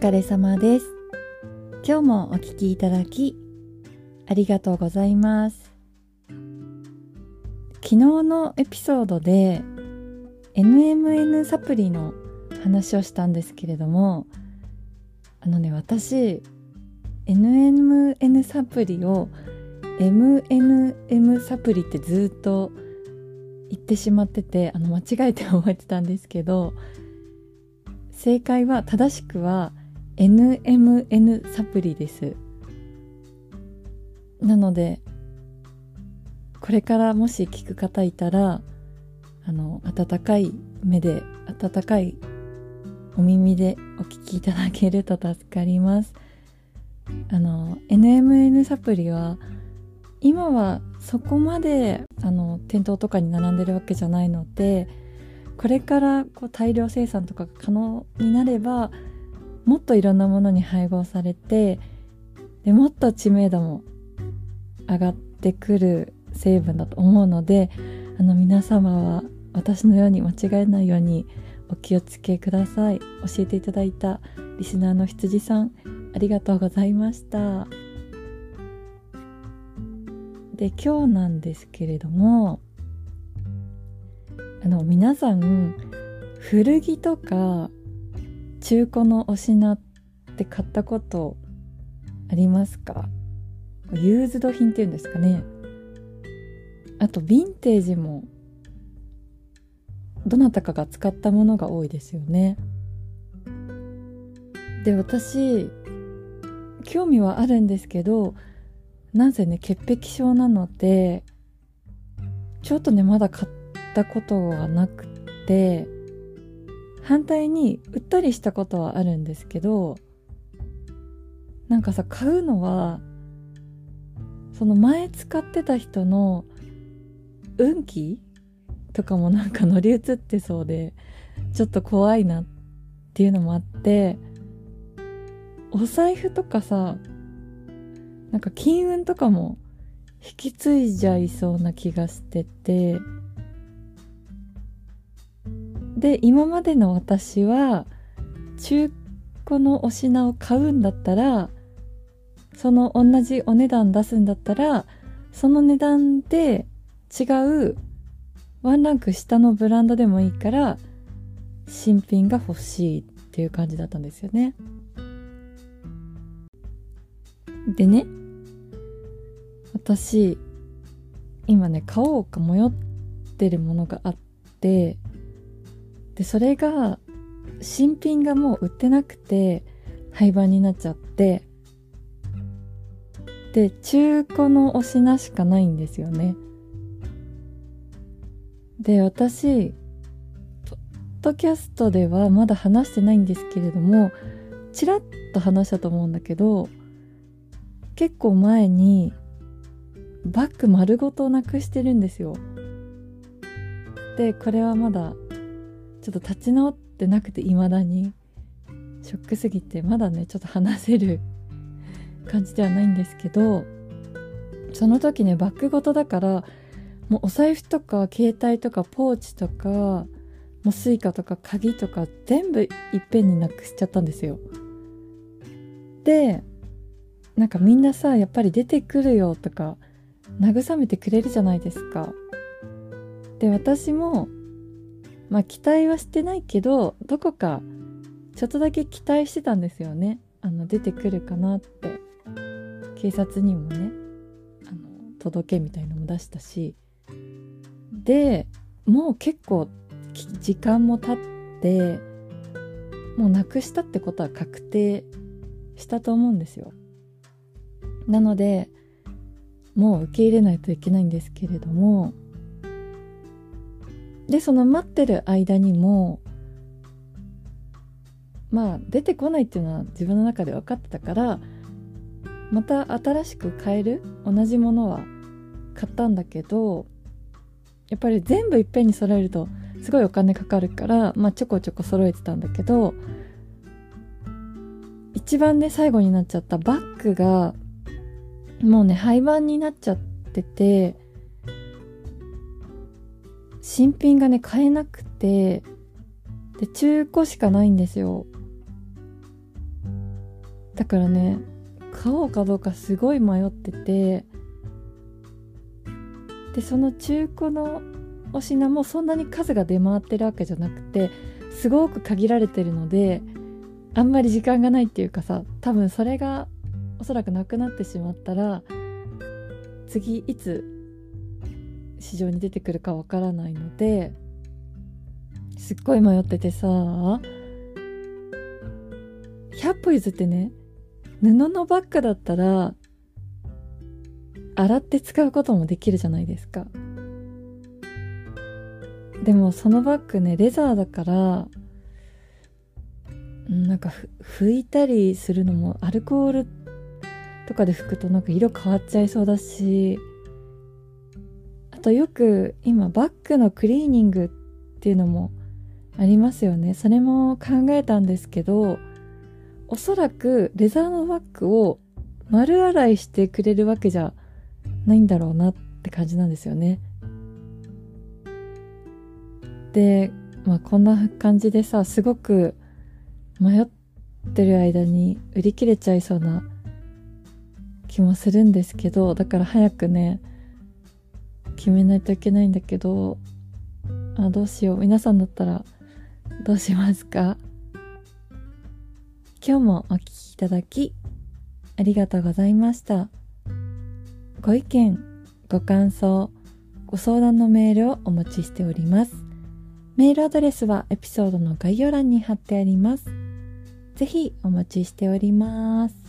疲れ様です。今日もお聞きいただき、ありがとうございます。昨日のエピソードで NMN サプリの話をしたんですけれども、あのね、私、NMN サプリを MNM サプリってずっと言ってしまってて、あの、間違えて覚えてたんですけど、正解は、正しくは NMN サプリです。なので、これからもし聞く方いたら、あの、温かい目で、温かいお耳でお聞きいただけると助かります。あの、NMN サプリは、今はそこまで、あの、店頭とかに並んでるわけじゃないので、これからこう大量生産とかが可能になれば、もっといろんなものに配合されて、でもっと知名度も上がってくる成分だと思うので、あの皆様は私のように間違えないようにお気をつけください。教えていただいたリスナーの羊さん、ありがとうございました。で、今日なんですけれども、あの、皆さん、古着とか中古のお品って買ったことありますか？ユーズド品っていうんですかね。あと、ヴィンテージも、どなたかが使ったものが多いですよね。で、私、興味はあるんですけど、なんせね、潔癖症なので、ちょっとね、まだ買ったことがなくて、反対に売ったりしたことはあるんですけど、なんかさ、買うのは、その前使ってた人の運気とかもなんか乗り移ってそうで、ちょっと怖いなっていうのもあって、お財布とかさ、なんか金運とかも引き継いじゃいそうな気がしてて、で、今までの私は、中古のお品を買うんだったら、その同じお値段出すんだったら、その値段で違うワンランク下のブランドでもいいから、新品が欲しいっていう感じだったんですよね。でね、私、今ね、買おうか迷ってるものがあって、で、それが、新品がもう売ってなくて、廃盤になっちゃって、で、中古のお品しかないんですよね。で、私、ポッドキャストではまだ話してないんですけれども、ちらっと話したと思うんだけど、結構前に、バッグ丸ごとなくしてるんですよ。で、これはまだ、ちょっと立ち直ってなくて未だに、ショックすぎて、まだね、ちょっと話せる感じではないんですけど、その時ね、バッグごとだから、もうお財布とか携帯とかポーチとか、もう Suica とか鍵とか全部いっぺんになくしちゃったんですよ。で、なんかみんなさ、やっぱり出てくるよとか、慰めてくれるじゃないですか。で、私も、まあ期待はしてないけど、どこかちょっとだけ期待してたんですよね。あの、出てくるかなって。警察にもね、あの、届けみたいのも出したし。で、もう結構時間も経って、もうなくしたってことは確定したと思うんですよ。なので、もう受け入れないといけないんですけれども、で、その待ってる間にも、まあ出てこないっていうのは自分の中で分かってたから、また新しく買える同じものは買ったんだけど、やっぱり全部いっぺんに揃えるとすごいお金かかるから、まあちょこちょこ揃えてたんだけど、一番ね、最後になっちゃったバッグが、もうね、廃盤になっちゃってて、新品がね、買えなくて、で、中古しかないんですよ。だからね買おうかどうかすごい迷っててでその中古のお品もそんなに数が出回ってるわけじゃなくてすごく限られてるのであんまり時間がないっていうかさ多分それがおそらくなくなってしまったら次いつ市場に出てくるかわからないのですっごい迷っててさ100歩譲ってね布のバッグだったら洗って使うこともできるじゃないですか。でもそのバッグねレザーだからなんか拭いたりするのもアルコールとかで拭くとなんか色変わっちゃいそうだしとよく今バッグのクリーニングっていうのもありますよね。それも考えたんですけどおそらくレザーのバッグを丸洗いしてくれるわけじゃないんだろうなって感じなんですよね。でまあこんな感じでさすごく迷ってる間に売り切れちゃいそうな気もするんですけどだから早くね決めないといけないんだけどあどうしよう。皆さんだったらどうしますか？今日もお聴きいただきありがとうございました。ご意見ご感想ご相談のメールをお待ちしております。メールアドレスはエピソードの概要欄に貼ってあります。ぜひお待ちしております。